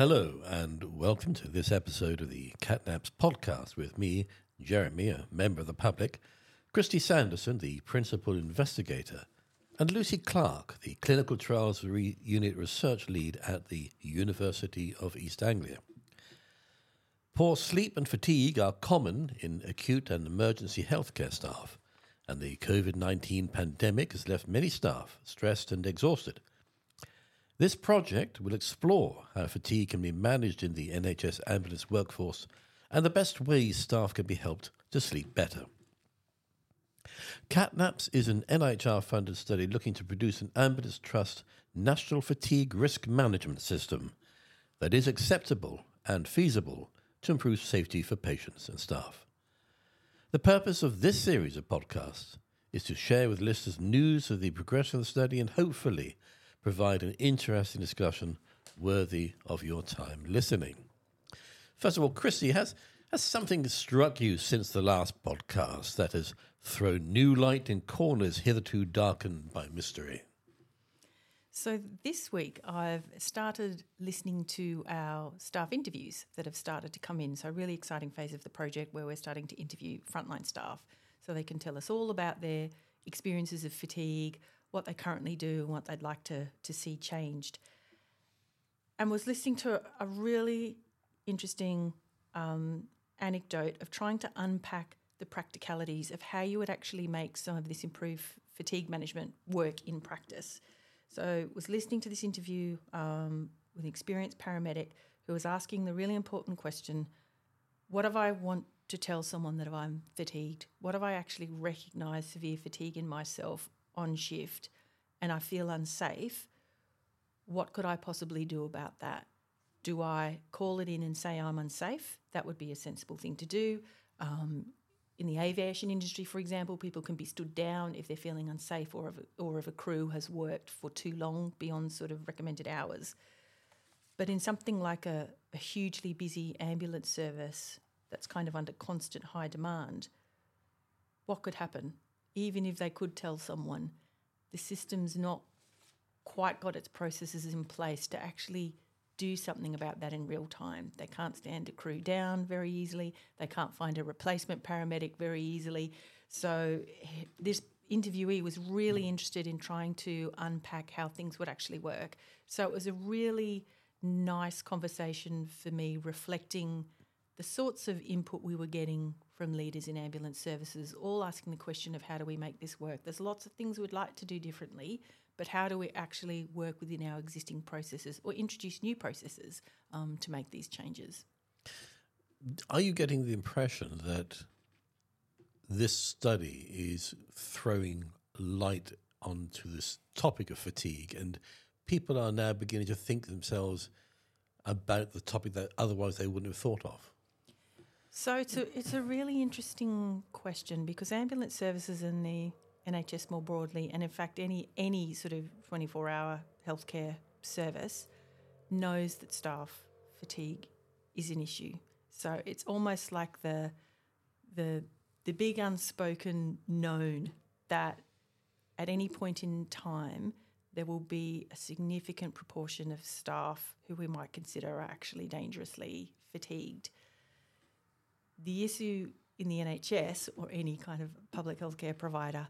Hello, and welcome to this episode of the Catnaps podcast with me, Jeremy, a member of the public, Kristy Sanderson, the principal investigator, and Lucy Clarke, the clinical trials re- unit research lead at the University of East Anglia. Poor sleep and fatigue are common in acute and emergency healthcare staff, and the COVID 19 pandemic has left many staff stressed and exhausted. This project will explore how fatigue can be managed in the NHS ambulance workforce and the best ways staff can be helped to sleep better. CatNaps is an NHR funded study looking to produce an ambulance trust national fatigue risk management system that is acceptable and feasible to improve safety for patients and staff. The purpose of this series of podcasts is to share with listeners news of the progression of the study and hopefully provide an interesting discussion worthy of your time listening. First of all, Kristy, has, has something struck you since the last podcast that has thrown new light in corners hitherto darkened by mystery? So, this week I've started listening to our staff interviews that have started to come in. So, a really exciting phase of the project where we're starting to interview frontline staff so they can tell us all about their experiences of fatigue, what they currently do and what they'd like to, to see changed. And was listening to a really interesting um, anecdote of trying to unpack the practicalities of how you would actually make some of this improved fatigue management work in practice. So, was listening to this interview um, with an experienced paramedic who was asking the really important question: What if I want to tell someone that I'm fatigued? What if I actually recognise severe fatigue in myself on shift and I feel unsafe, what could I possibly do about that? Do I call it in and say I'm unsafe? That would be a sensible thing to do. Um, in the aviation industry, for example, people can be stood down if they're feeling unsafe or if, or if a crew has worked for too long beyond sort of recommended hours. But in something like a, a hugely busy ambulance service that's kind of under constant high demand, what could happen? Even if they could tell someone, the system's not quite got its processes in place to actually do something about that in real time. They can't stand a crew down very easily. They can't find a replacement paramedic very easily. So this interviewee was really interested in trying to unpack how things would actually work. So it was a really nice conversation for me reflecting the sorts of input we were getting from leaders in ambulance services, all asking the question of how do we make this work? There's lots of things we'd like to do differently, but how do we actually work within our existing processes or introduce new processes um, to make these changes? Are you getting the impression that this study is throwing light onto this topic of fatigue and people are now beginning to think themselves about the topic that otherwise they wouldn't have thought of? So it's a, it's a really interesting question because ambulance services in the NHS more broadly, and in fact any any sort of 24 hour healthcare service, knows that staff fatigue is an issue. So it's almost like the the the big unspoken known that at any point in time there will be a significant proportion of staff who we might consider are actually dangerously fatigued the issue in the NHS or any kind of public healthcare provider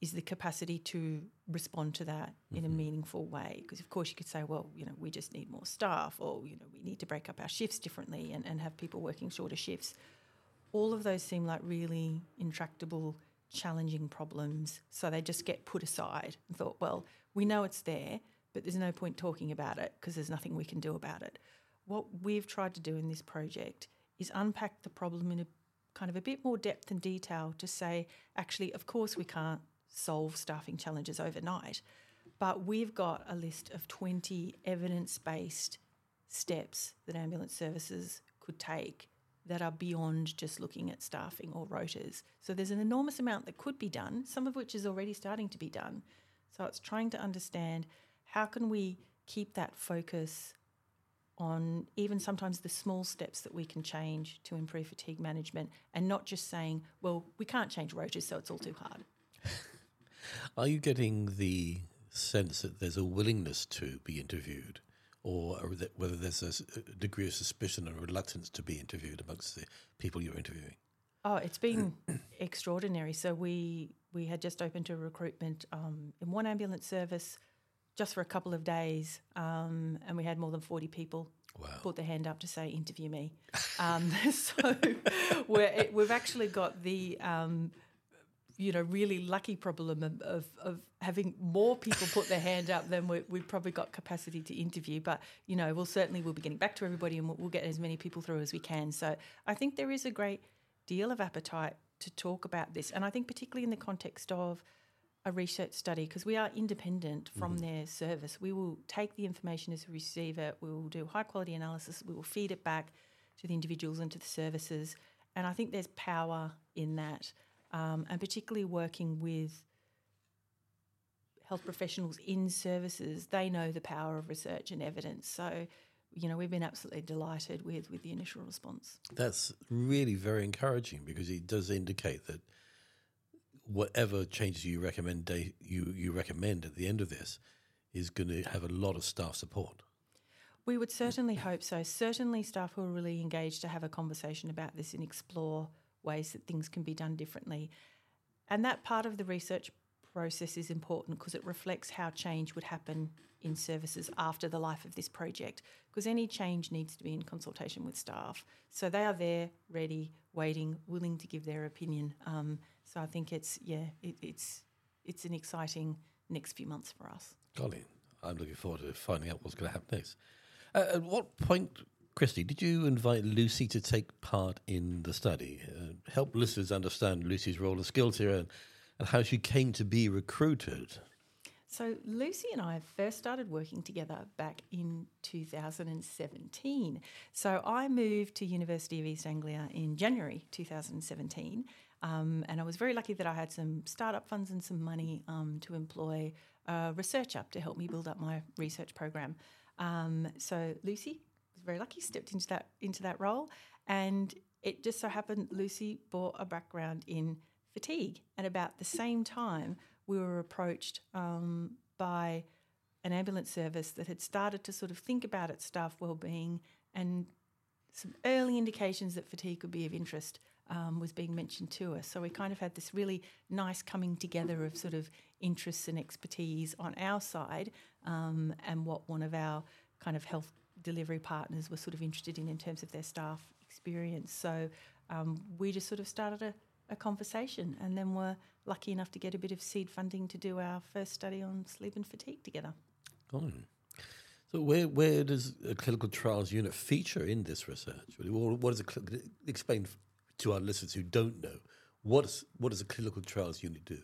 is the capacity to respond to that mm-hmm. in a mm-hmm. meaningful way. Because of course you could say, well, you know, we just need more staff, or you know, we need to break up our shifts differently and, and have people working shorter shifts. All of those seem like really intractable, challenging problems. So they just get put aside and thought, well, we know it's there, but there's no point talking about it because there's nothing we can do about it. What we've tried to do in this project is unpack the problem in a kind of a bit more depth and detail to say, actually, of course, we can't solve staffing challenges overnight, but we've got a list of 20 evidence based steps that ambulance services could take that are beyond just looking at staffing or rotas. So there's an enormous amount that could be done, some of which is already starting to be done. So it's trying to understand how can we keep that focus on even sometimes the small steps that we can change to improve fatigue management and not just saying, well, we can't change rotas, so it's all too hard. Are you getting the sense that there's a willingness to be interviewed or whether there's a degree of suspicion or reluctance to be interviewed amongst the people you're interviewing. Oh, it's been extraordinary. So we we had just opened a recruitment um, in one ambulance service just for a couple of days, um, and we had more than forty people Wow. put their hand up to say interview me. Um, so we're, it, we've actually got the um, you know really lucky problem of, of, of having more people put their hand up than we, we've probably got capacity to interview. But you know we'll certainly we'll be getting back to everybody and we'll, we'll get as many people through as we can. So I think there is a great deal of appetite to talk about this, and I think particularly in the context of a research study because we are independent from their service. We will take the information as we receive it, we will do high quality analysis, we will feed it back to the individuals and to the services. And I think there's power in that, um, and particularly working with health professionals in services, they know the power of research and evidence. So, you know, we've been absolutely delighted with, with the initial response. That's really very encouraging because it does indicate that whatever changes you recommend you you recommend at the end of this is going to have a lot of staff support. We would certainly hope so. Certainly, staff who are really engaged to have a conversation about this and explore ways that things can be done differently. And that part of the research process is important because it reflects how change would happen in services after the life of this project. Because any change needs to be in consultation with staff. So they are there, ready, waiting, willing to give their opinion. Um, so I think it's yeah, it, it's it's an exciting next few months for us. Colin, I'm looking forward to finding out what's going to happen next. Uh, at what point, Kristy, did you invite Lucy to take part in the study? Uh, help listeners understand Lucy's role and skills here and, and how she came to be recruited. So Lucy and I first started working together back in 2017. So I moved to University of East Anglia in January 2017, um, and I was very lucky that I had some startup funds and some money um, to employ a researcher to help me build up my research program. Um, so Lucy was very lucky, stepped into that into that role, and it just so happened Lucy brought a background in fatigue, and about the same time we were approached um, by an ambulance service that had started to sort of think about its staff well-being and some early indications that fatigue could be of interest um, was being mentioned to us. So we kind of had this really nice coming together of sort of interests and expertise on our side um, and what one of our kind of health delivery partners were sort of interested in in terms of their staff experience. So um, we just sort of started a, a conversation and then were lucky enough to get a bit of seed funding to do our first study on sleep and fatigue together. So where where does a clinical trials unit feature in this research? What it cl- explain to our listeners who don't know what is what does a clinical trials unit do?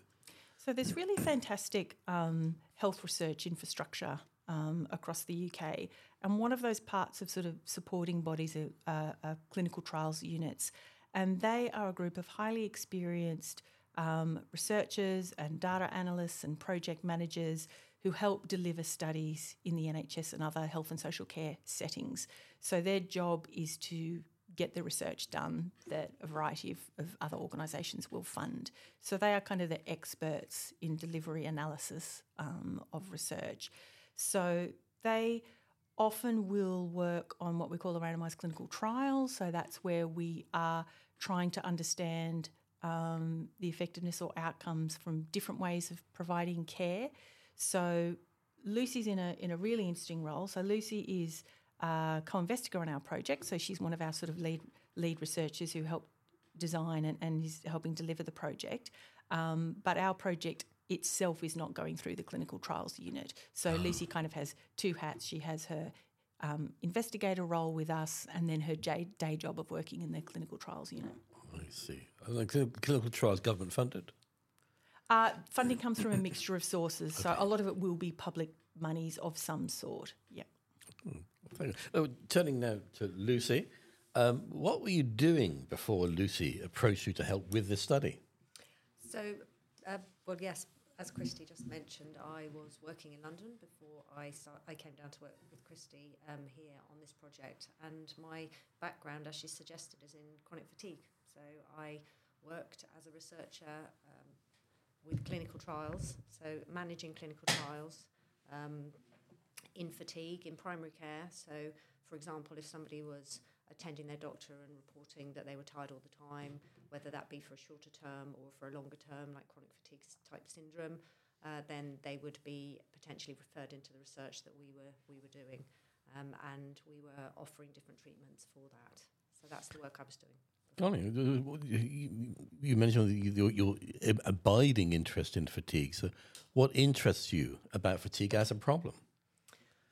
So there's really fantastic um, health research infrastructure um, across the UK, and one of those parts of sort of supporting bodies are, are, clinical trials units, and they are a group of highly experienced um, researchers and data analysts and project managers who help deliver studies in the NHS and other health and social care settings. So their job is to get the research done that a variety of, of other organisations will fund. So they are kind of the experts in delivery analysis um, of research. So they often will work on what we call a randomised clinical trial. So that's where we are trying to understand um, the effectiveness or outcomes from different ways of providing care. So Lucy's in a in a really interesting role. So Lucy is a co-investigator on our project. So she's one of our sort of lead lead researchers who helped design and, and is helping deliver the project. Um, but our project itself is not going through the clinical trials unit. So Lucy kind of has two hats. She has her um, investigator role with us, and then her day, day job of working in the clinical trials unit. I see. And the cl- clinical trials government funded. Uh, funding comes from a mixture of sources, so a lot of it will be public monies of some sort. Yeah. Oh, turning now to Lucy, um, what were you doing before Lucy approached you to help with this study? So, uh, well, yes, as Kristy just mentioned, I was working in London before I start, I came down to work with Kristy um, here on this project. And my background, as she suggested, is in chronic fatigue. So I worked as a researcher um, with clinical trials, so managing clinical trials um, in fatigue in primary care. So, for example, if somebody was attending their doctor and reporting that they were tired all the time, whether that be for a shorter term or for a longer term, like chronic fatigue type syndrome, uh, then they would be potentially referred into the research that we were we were doing, um, and we were offering different treatments for that. So that's the work I was doing. Connie, you, you mentioned your, your abiding interest in fatigue. So, what interests you about fatigue as a problem?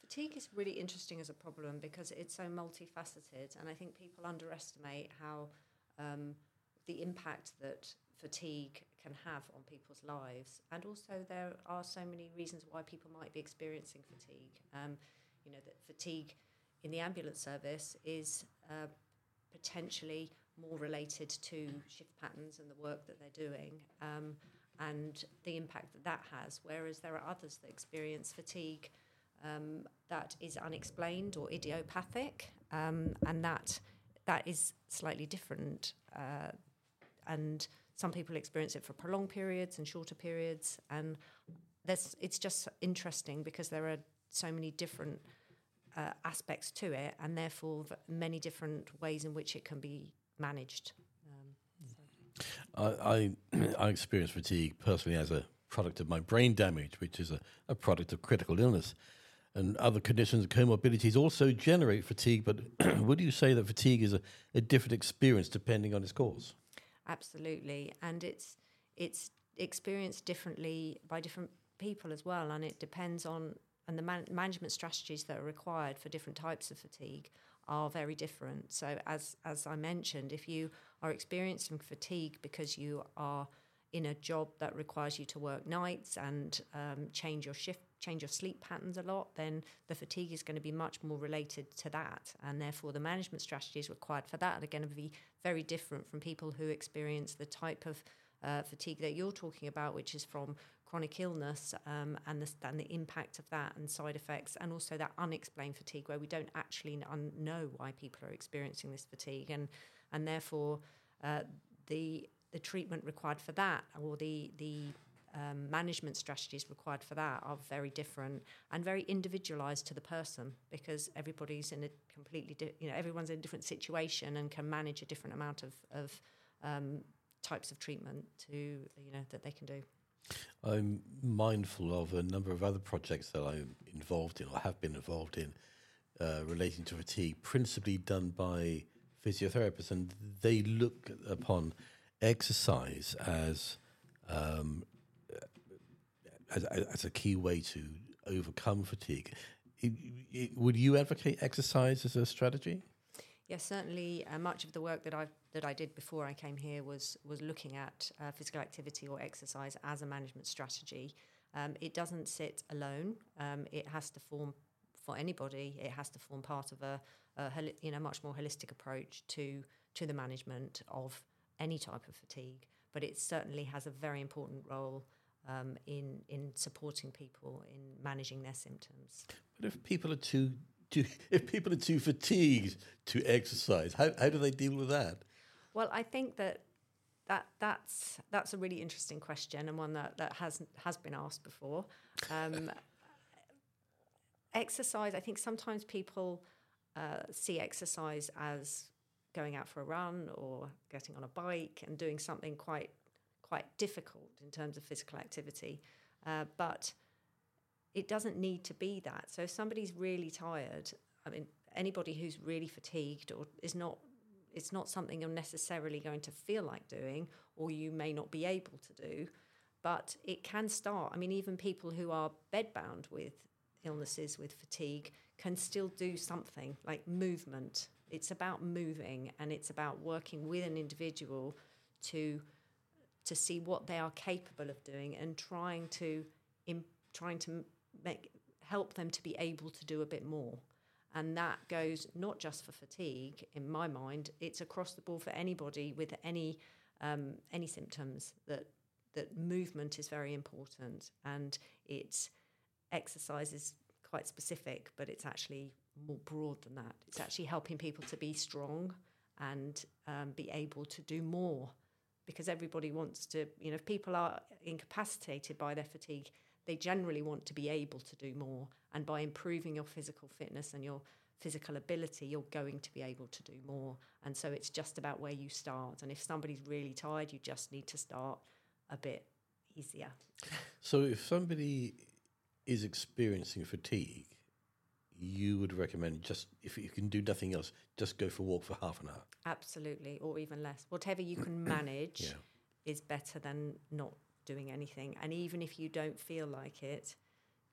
Fatigue is really interesting as a problem because it's so multifaceted, and I think people underestimate how um, the impact that fatigue can have on people's lives. And also, there are so many reasons why people might be experiencing fatigue. Um, you know, that fatigue in the ambulance service is uh, potentially more related to shift patterns and the work that they're doing um, and the impact that that has. Whereas there are others that experience fatigue um, that is unexplained or idiopathic, um, and that that is slightly different. Uh, and some people experience it for prolonged periods and shorter periods, and it's just interesting because there are so many different uh, aspects to it, and therefore many different ways in which it can be managed. Um, I, I, I experience fatigue personally as a product of my brain damage, which is a, a product of critical illness. And other conditions and comorbidities also generate fatigue, but would you say that fatigue is a, a different experience depending on its cause? Absolutely, and it's it's experienced differently by different people as well, and it depends on and the man- management strategies that are required for different types of fatigue are very different. So, as as I mentioned, if you are experiencing fatigue because you are in a job that requires you to work nights and um, change your shift, change your sleep patterns a lot, then the fatigue is going to be much more related to that, and therefore the management strategies required for that are going to be very different from people who experience the type of uh, fatigue that you're talking about, which is from chronic illness um, and, the, and the impact of that and side effects, and also that unexplained fatigue where we don't actually un- know why people are experiencing this fatigue, and and therefore uh, the the treatment required for that or the the um, management strategies required for that are very different and very individualized to the person because everybody's in a completely di- you know everyone's in a different situation and can manage a different amount of of um, types of treatment to you know that they can do. I'm mindful of a number of other projects that I'm involved in or have been involved in uh, relating to fatigue, principally done by physiotherapists, and they look upon exercise as um, as, as, a key way to overcome fatigue. It, it, would you advocate exercise as a strategy? Yes, certainly. Uh, much of the work that I that I did before I came here was was looking at uh, physical activity or exercise as a management strategy. Um, it doesn't sit alone. Um, it has to form for anybody. It has to form part of a, a you know much more holistic approach to to the management of any type of fatigue. But it certainly has a very important role um, in in supporting people in managing their symptoms. But if people are too do, if people are too fatigued to exercise, how, how do they deal with that? Well, I think that that that's that's a really interesting question and one that, that has has been asked before. Um, exercise, I think sometimes people uh, see exercise as going out for a run or getting on a bike and doing something quite quite difficult in terms of physical activity, uh, but it doesn't need to be that. So if somebody's really tired, I mean, anybody who's really fatigued or is not, it's not something you're necessarily going to feel like doing, or you may not be able to do, but it can start. I mean, even people who are bedbound with illnesses, with fatigue, can still do something like movement. It's about moving and it's about working with an individual to to see what they are capable of doing and trying to in, trying to make help them to be able to do a bit more. And that goes not just for fatigue, in my mind, it's across the board for anybody with any um, any symptoms that that movement is very important and it's exercise is quite specific, but it's actually more broad than that. It's actually helping people to be strong and um, be able to do more because everybody wants to, you know, if people are incapacitated by their fatigue, they generally want to be able to do more. And by improving your physical fitness and your physical ability, you're going to be able to do more. And so it's just about where you start. And if somebody's really tired, you just need to start a bit easier. So if somebody is experiencing fatigue, you would recommend just if you can do nothing else, just go for a walk for half an hour. Absolutely, or even less. Whatever you can manage Yeah. is better than not doing anything. And even if you don't feel like it,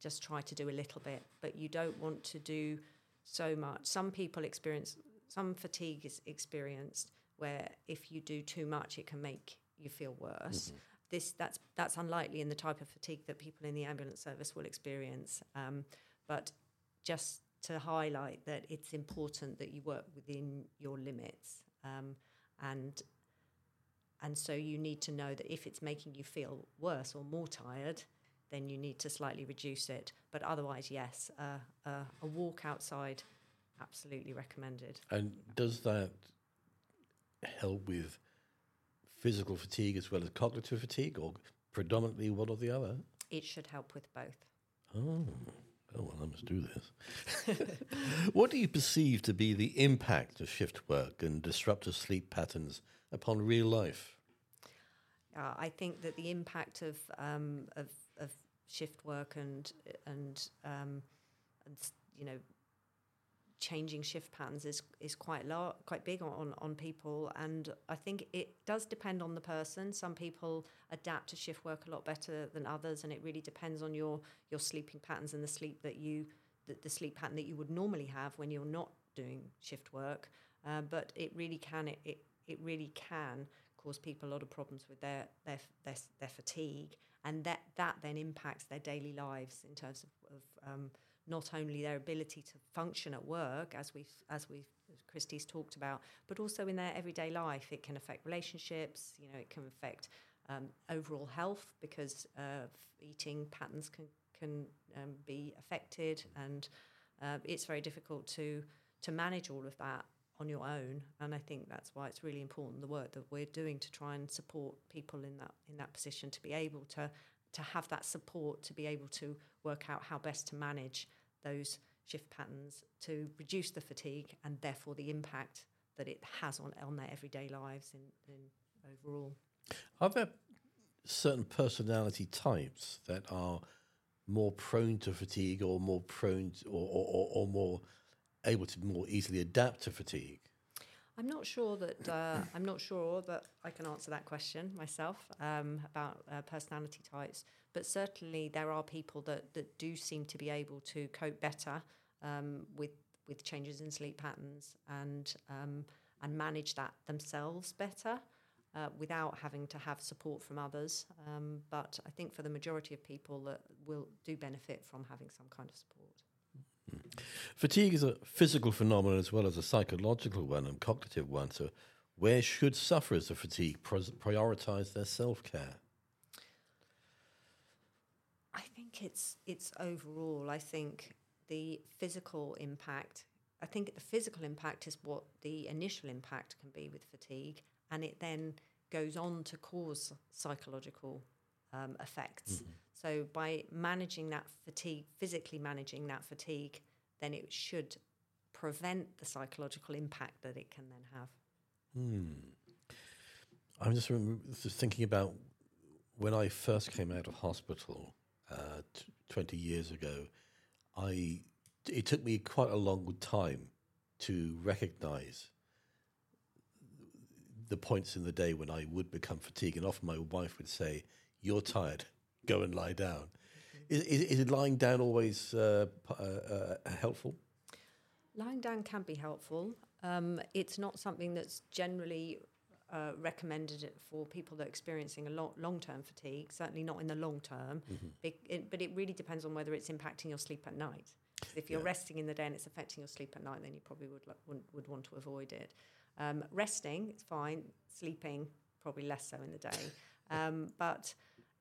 just try to do a little bit. But you don't want to do so much. Some people experience some fatigue is experienced where if you do too much, it can make you feel worse. This that's that's unlikely in the type of fatigue that people in the ambulance service will experience. Um, but just to highlight that it's important that you work within your limits um, and and so you need to know that if it's making you feel worse or more tired then you need to slightly reduce it. But otherwise yes uh, uh, a walk outside absolutely recommended. And does that help with physical fatigue as well as cognitive fatigue, or predominantly one or the other? it should help with both. Oh, oh well, I must do this. what do you perceive to be the impact of shift work and disruptive sleep patterns upon real life? Uh, I think that the impact of um, of, of shift work and and um, and you know changing shift patterns is is quite lar- quite big on on people, and I think it does depend on the person. Some people adapt to shift work a lot better than others, and it really depends on your your sleeping patterns and the sleep that you the, the sleep pattern that you would normally have when you're not doing shift work. Uh, but it really can it, it it really can cause people a lot of problems with their their their, their fatigue, and that that then impacts their daily lives in terms of, of um, not only their ability to function at work, as we've as as Kristy's talked about, but also in their everyday life. It can affect relationships. You know, it can affect um, overall health because uh, eating patterns can can um, be affected, and uh, it's very difficult to to manage all of that on your own. And I think that's why it's really important the work that we're doing to try and support people in that in that position to be able to to have that support to be able to work out how best to manage those shift patterns to reduce the fatigue and therefore the impact that it has on on their everyday lives in, in overall. Are there certain personality types that are more prone to fatigue or more prone to, or, or, or, or more able to more easily adapt to fatigue? I'm not sure that uh, I'm not sure that I can answer that question myself um, about uh, personality types, but certainly there are people that, that do seem to be able to cope better um, with with changes in sleep patterns and um, and manage that themselves better uh, without having to have support from others. Um, but I think for the majority of people that will do benefit from having some kind of support. Fatigue is a physical phenomenon as well as a psychological one and cognitive one. So, where should sufferers of fatigue prioritize their self care? I think it's it's overall. I think the physical impact. I think the physical impact is what the initial impact can be with fatigue, and it then goes on to cause psychological um, effects. So by managing that fatigue, physically managing that fatigue, then it should prevent the psychological impact that it can then have. Hmm. I'm just, thinking about when I first came out of hospital uh, t- 20 years ago. I it took me quite a long time to recognize the points in the day when I would become fatigued, and often my wife would say, "You're tired. Go and lie down." Is, is, is lying down always uh, uh, uh, helpful? Lying down can be helpful. Um, it's not something that's generally uh, recommended for people that are experiencing a lo- long-term fatigue. Certainly not in the long term. Bec- it, but it really depends on whether it's impacting your sleep at night. If you're Yeah. resting in the day and it's affecting your sleep at night, then you probably would would, would want to avoid it. Um, resting, it's fine. Sleeping, probably less so in the day. Um, but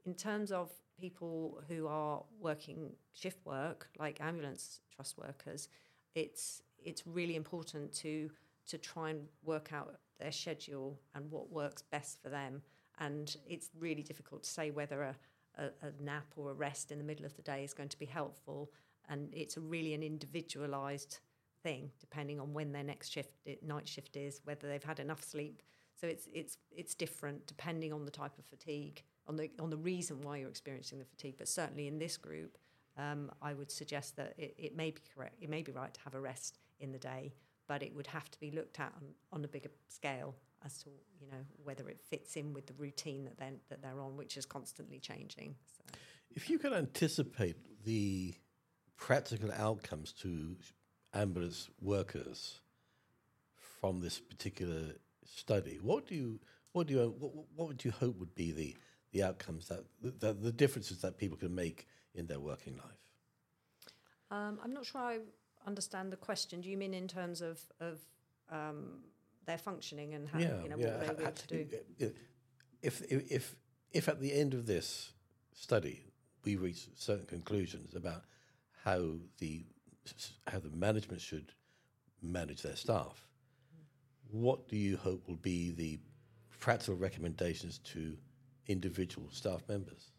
in terms of people who are working shift work, like ambulance trust workers, it's it's really important to to try and work out their schedule and what works best for them. And it's really difficult to say whether a, a, a nap or a rest in the middle of the day is going to be helpful. And it's really an individualized thing, depending on when their next shift, night shift is, whether they've had enough sleep. So it's it's it's different depending on the type of fatigue, on the on the reason why you're experiencing the fatigue. But certainly in this group, um, I would suggest that it, it may be correct, it may be right to have a rest in the day, but it would have to be looked at on, on a bigger scale as to you know whether it fits in with the routine that they're, that they're on, which is constantly changing. So. If you could anticipate the practical outcomes to ambulance workers from this particular study, what do you what do you what, what would you hope would be the the outcomes that the, the differences that people can make in their working life? Um, I'm not sure I understand the question. Do you mean in terms of of um, their functioning and how yeah, you know yeah. what they to do? If, if if if at the end of this study we reach certain conclusions about how the how the management should manage their staff, what do you hope will be the practical recommendations to individual staff members?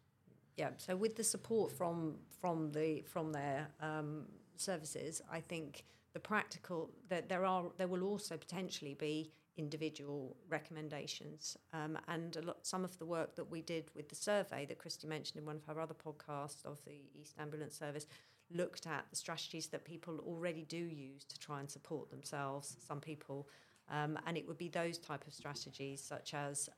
Yeah, so with the support from from the from their um, services, I think the practical that there are there will also potentially be individual recommendations um, and a lot, some of the work that we did with the survey that Kristy mentioned in one of her other podcasts of the East Ambulance Service looked at the strategies that people already do use to try and support themselves. Some people, um, and it would be those type of strategies such as.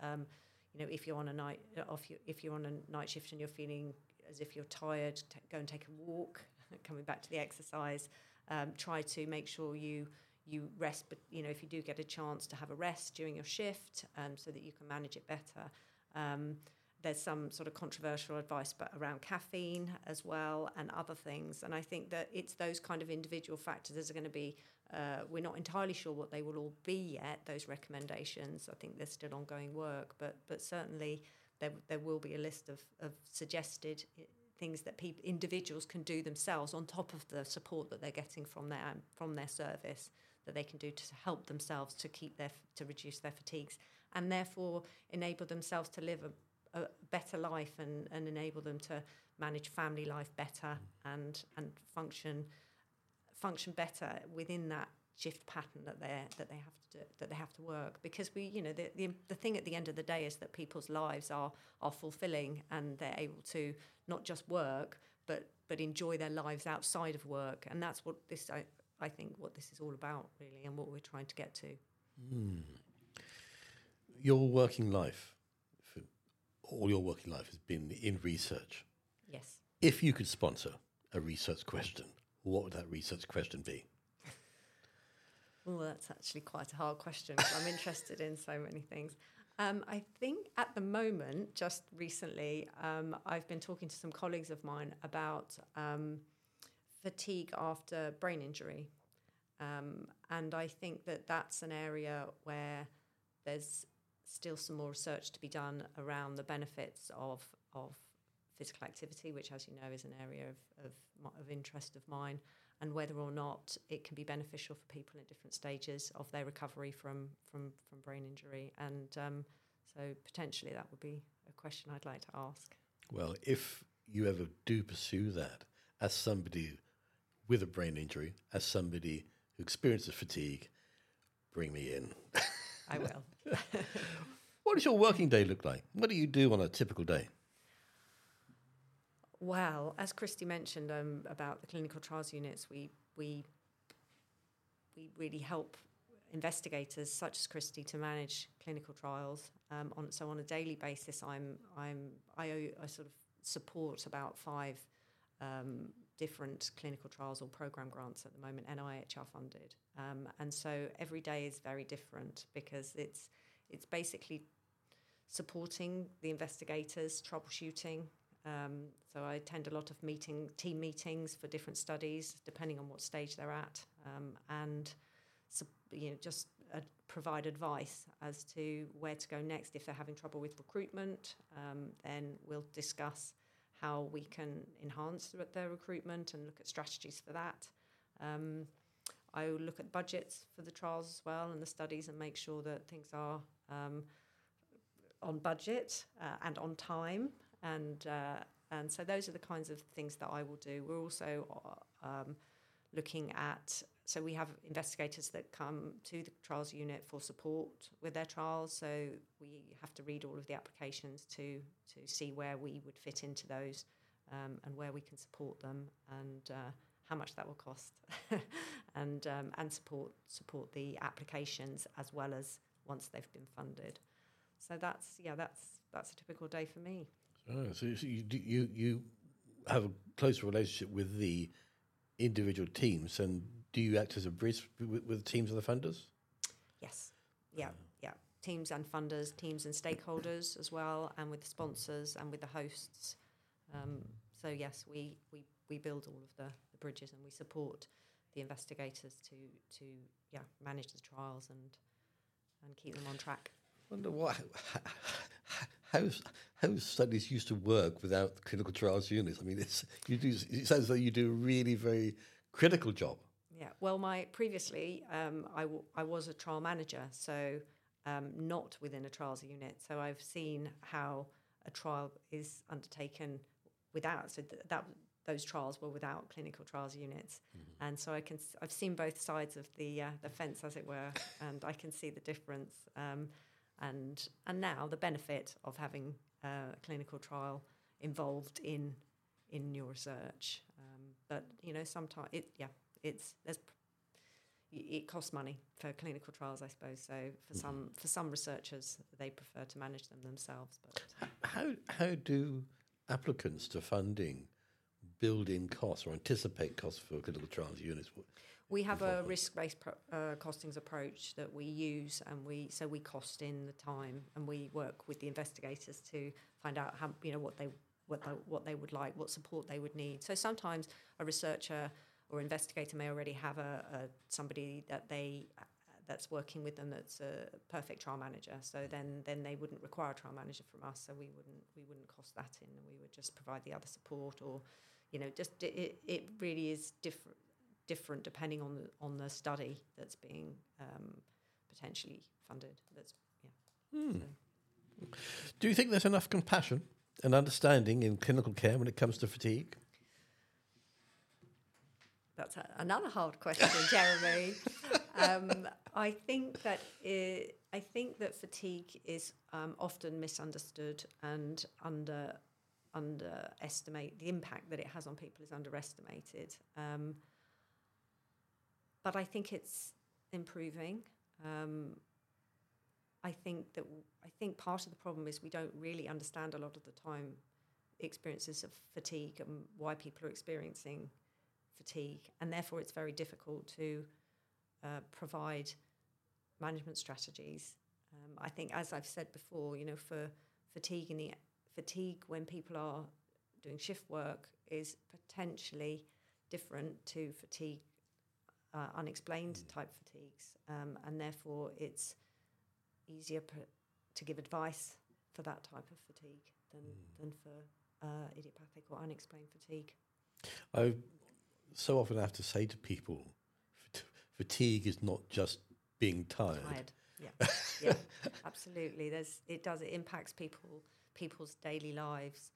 You know, if you're on a night, if you if you're on a night shift and you're feeling as if you're tired, t- go and take a walk. Coming back to the exercise, um, try to make sure you you rest. But you know, if you do get a chance to have a rest during your shift, um, so that you can manage it better. Um, there's some sort of controversial advice but around caffeine as well and other things and i think that it's those kind of individual factors that are going to be uh, we're not entirely sure what they will all be yet. Those recommendations, I think there's still ongoing work, but but certainly there there will be a list of of suggested things that people individuals can do themselves on top of the support that they're getting from their from their service that they can do to help themselves to keep their to reduce their fatigues and therefore enable themselves to live a, a better life and, and enable them to manage family life better and and function function better within that shift pattern that they that they have to do, that they have to work. Because we you know the, the the thing at the end of the day is that people's lives are are fulfilling and they're able to not just work but but enjoy their lives outside of work. And that's what this I, I think what this is all about really and what we're trying to get to. Mm. your working life all your working life has been in research. Yes. If you could sponsor a research question what would that research question be? Well, that's actually quite a hard question I'm interested in so many things. Um, I think at the moment, just recently, um, I've been talking to some colleagues of mine about um, fatigue after brain injury. Um, and I think that that's an area where there's still some more research to be done around the benefits of, of physical activity, which, as you know, is an area of, of, of interest of mine, and whether or not it can be beneficial for people at different stages of their recovery from from, from brain injury. And um, so, potentially, that would be a question I'd like to ask. Well, if you ever do pursue that, as somebody with a brain injury, as somebody who experiences fatigue, bring me in. I will. what does your working day look like? What do you do on a typical day? Well, as Kristy mentioned um, about the clinical trials units, we we we really help investigators such as Kristy to manage clinical trials. Um, on so on a daily basis, I'm I'm I, I sort of support about five um, different clinical trials or program grants at the moment, NIH NIHR funded, um, and so every day is very different because it's it's basically supporting the investigators, troubleshooting, um, so I attend a lot of meeting team meetings for different studies, depending on what stage they're at, um, and you know just uh, provide advice as to where to go next. If they're having trouble with recruitment, um, then we'll discuss how we can enhance their recruitment and look at strategies for that. Um, I will look at budgets for the trials as well and the studies and make sure that things are um, on budget uh, and on time and uh, and so those are the kinds of things that I will do. We're also uh, um, looking at so we have investigators that come to the trials unit for support with their trials. So we have to read all of the applications to to see where we would fit into those um, and where we can support them and uh, how much that will cost, and um, and support support the applications as well as once they've been funded. So that's yeah that's that's a typical day for me. Oh, so, so you, you you have a close relationship with the individual teams, and do you act as a bridge with, with teams and the funders? Yes. Yeah. Yeah. Teams and funders, teams and stakeholders as well, and with the sponsors and with the hosts. Um, so yes, we, we, we build all of the, the bridges and we support the investigators to to yeah manage the trials and and keep them on track. wonder what how how studies used to work without clinical trials units. I mean, it's you do. It sounds like you do a really very critical job. Yeah. Well, my previously um, I, w- I was a trial manager, so um, not within a trials unit. So I've seen how a trial is undertaken without. So th- that those trials were without clinical trials units, and so I can s- I've seen both sides of the uh, the fence, as it were, and I can see the difference. Um, and and now the benefit of having uh, a clinical trial involved in in your research. Um, but you know, sometimes it yeah, it's there's it costs money for clinical trials, I suppose. So for some for some researchers, they prefer to manage them themselves. But How how do applicants to funding build in costs or anticipate costs for clinical trials units? We have a risk-based pro- uh, costings approach that we use, and we so we cost in the time, and we work with the investigators to find out how you know what they what they, what they would like, what support they would need. So sometimes a researcher or investigator may already have a, a somebody that they that's working with them that's a perfect trial manager. So then then they wouldn't require a trial manager from us. So we wouldn't we wouldn't cost that in, and we would just provide the other support or you know just it, it really is different different depending on the on the study that's being um, potentially funded. That's yeah. Hmm. So- Do you think there's enough compassion and understanding in clinical care when it comes to fatigue? That's a, another hard question, Jeremy. um, I think that i I think that fatigue is um, often misunderstood and under underestimate the impact that it has on people is underestimated. Um, but I think it's improving. Um, I think that I think part of the problem is we don't really understand a lot of the time experiences of fatigue and why people are experiencing fatigue, and therefore it's very difficult to uh, provide management strategies. Um, I think, as I've said before, you know, for fatigue in the fatigue when people are doing shift work is potentially different to fatigue, uh, unexplained type fatigues, um, and therefore it's easier p- to give advice for that type of fatigue than than for uh, idiopathic or unexplained fatigue. I so often have to say to people, fat- fatigue is not just being tired. tired. Yeah, yeah, absolutely. There's it does it impacts people people's daily lives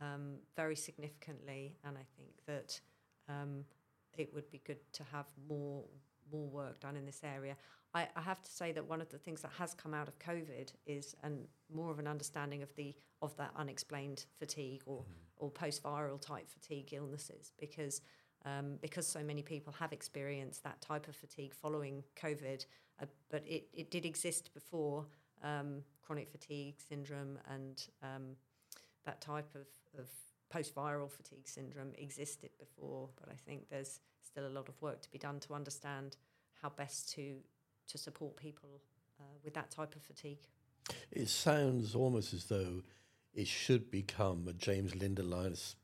um, very significantly, and I think that um, it would be good to have more more work done in this area. I, I have to say that one of the things that has come out of COVID is and more of an understanding of the of that unexplained fatigue or or post viral type fatigue illnesses because um, because so many people have experienced that type of fatigue following COVID, uh, but it, it did exist before um, chronic fatigue syndrome and um, that type of, of post viral fatigue syndrome existed before. But I think there's still a lot of work to be done to understand how best to, to support people uh, with that type of fatigue. It sounds almost as though it should become a James Lind Alliance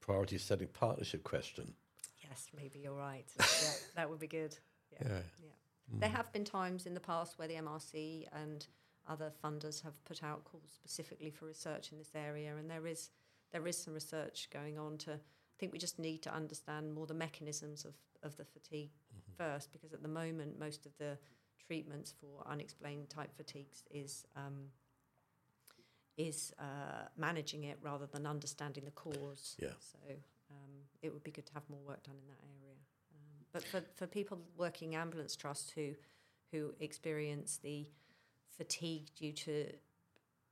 priority setting partnership question. Yes, maybe you're right. yeah, that would be good. Yeah. Yeah. Yeah. There have been times in the past where the MRC and other funders have put out calls specifically for research in this area, and there is there is some research going on to. I think we just need to understand more the mechanisms of, of the fatigue first, because at the moment most of the treatments for unexplained type fatigues is um, is uh, managing it rather than understanding the cause. Yeah. So um, it would be good to have more work done in that area. Um, but for, for people working ambulance trust who who experience the fatigue due to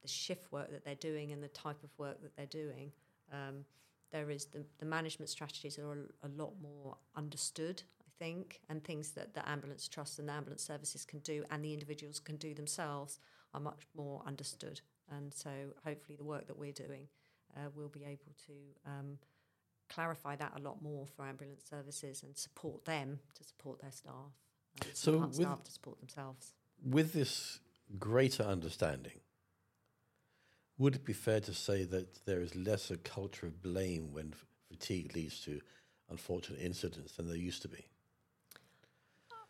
the shift work that they're doing and the type of work that they're doing, um, there is the, the management strategies are a, a lot more understood, I think, and things that the ambulance trust and the ambulance services can do and the individuals can do themselves are much more understood. And so hopefully the work that we're doing uh, will be able to um, clarify that a lot more for ambulance services and support them to support their staff. Um, So with- staff to support themselves. With this greater understanding, would it be fair to say that there is less a culture of blame when f- fatigue leads to unfortunate incidents than there used to be?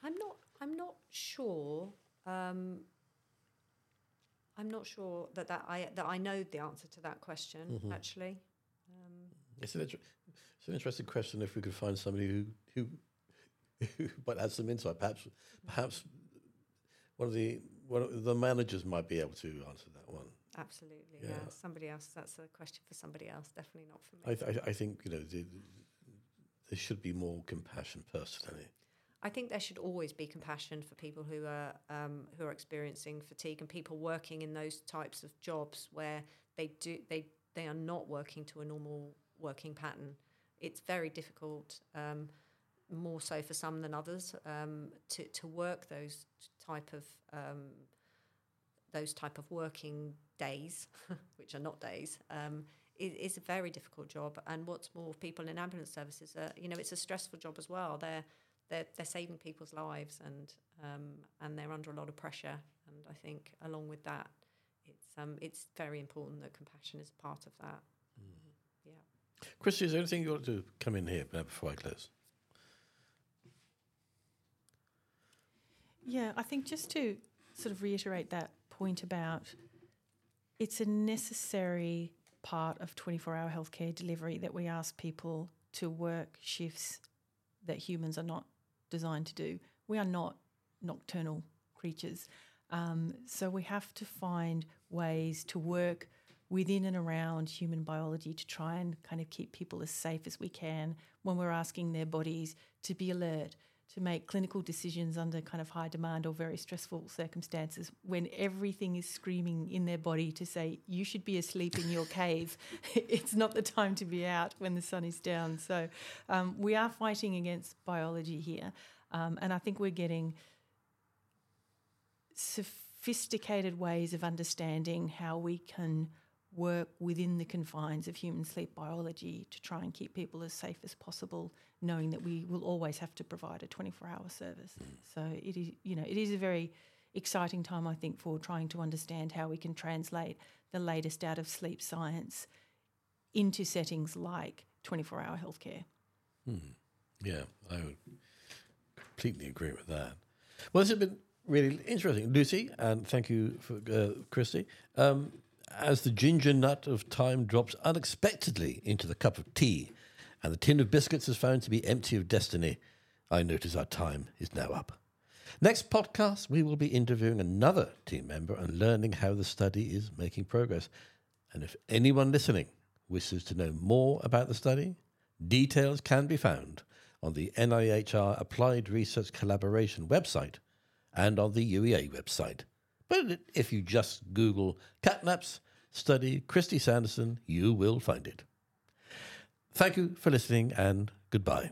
I'm not. I'm not sure. Um, I'm not sure that, that I that I know the answer to that question. Mhm. Actually, um, It's an, inter- it's an interesting question if we could find somebody who, who, who might add some insight. Perhaps, perhaps one of the one of the managers might be able to answer that one. Absolutely. Yeah. Yeah. Somebody else. That's a question for somebody else. Definitely not for I, me. th- I, I think you know the, there should be more compassion personally. I think there should always be compassion for people who are um, who are experiencing fatigue and people working in those types of jobs where they do they they are not working to a normal working pattern. It's very difficult, um, more so for some than others, um, to to work those type of um, those type of working days, which are not days. Um, it is a very difficult job, and what's more, people in ambulance services, are, you know, it's a stressful job as well. They're they're, they're saving people's lives and um, and they're under a lot of pressure. And I think along with that, it's um, it's very important that compassion is a part of that. Yeah. Kristy, is there anything you want to come in here uh, before I close? Yeah, I think just to sort of reiterate that point about it's a necessary part of 24 hour healthcare delivery that we ask people to work shifts that humans are not designed to do. We are not nocturnal creatures. Um, so we have to find ways to work within and around human biology to try and kind of keep people as safe as we can when we're asking their bodies to be alert, to make clinical decisions under kind of high demand or very stressful circumstances when everything is screaming in their body to say, you should be asleep in your cave. it's not the time to be out when the sun is down. So um, we are fighting against biology here. Um, and I think we're getting sophisticated ways of understanding how we can work within the confines of human sleep biology to try and keep people as safe as possible, knowing that we will always have to provide a 24-hour service. So it is, you know, it is a very exciting time, I think, for trying to understand how we can translate the latest out of sleep science into settings like 24-hour healthcare. Hmm. Yeah, I would completely agree with that. Well, this has been really interesting, Lucy, and thank you for uh, Kristy. Um, as the ginger nut of time drops unexpectedly into the cup of tea, and the tin of biscuits is found to be empty of destiny, I notice our time is now up. Next podcast, we will be interviewing another team member and learning how the study is making progress. And if anyone listening wishes to know more about the study, details can be found on the NIHR Applied Research Collaboration website and on the UEA website. But if you just Google Catnaps Study Kristy Sanderson, you will find it. Thank you for listening and goodbye.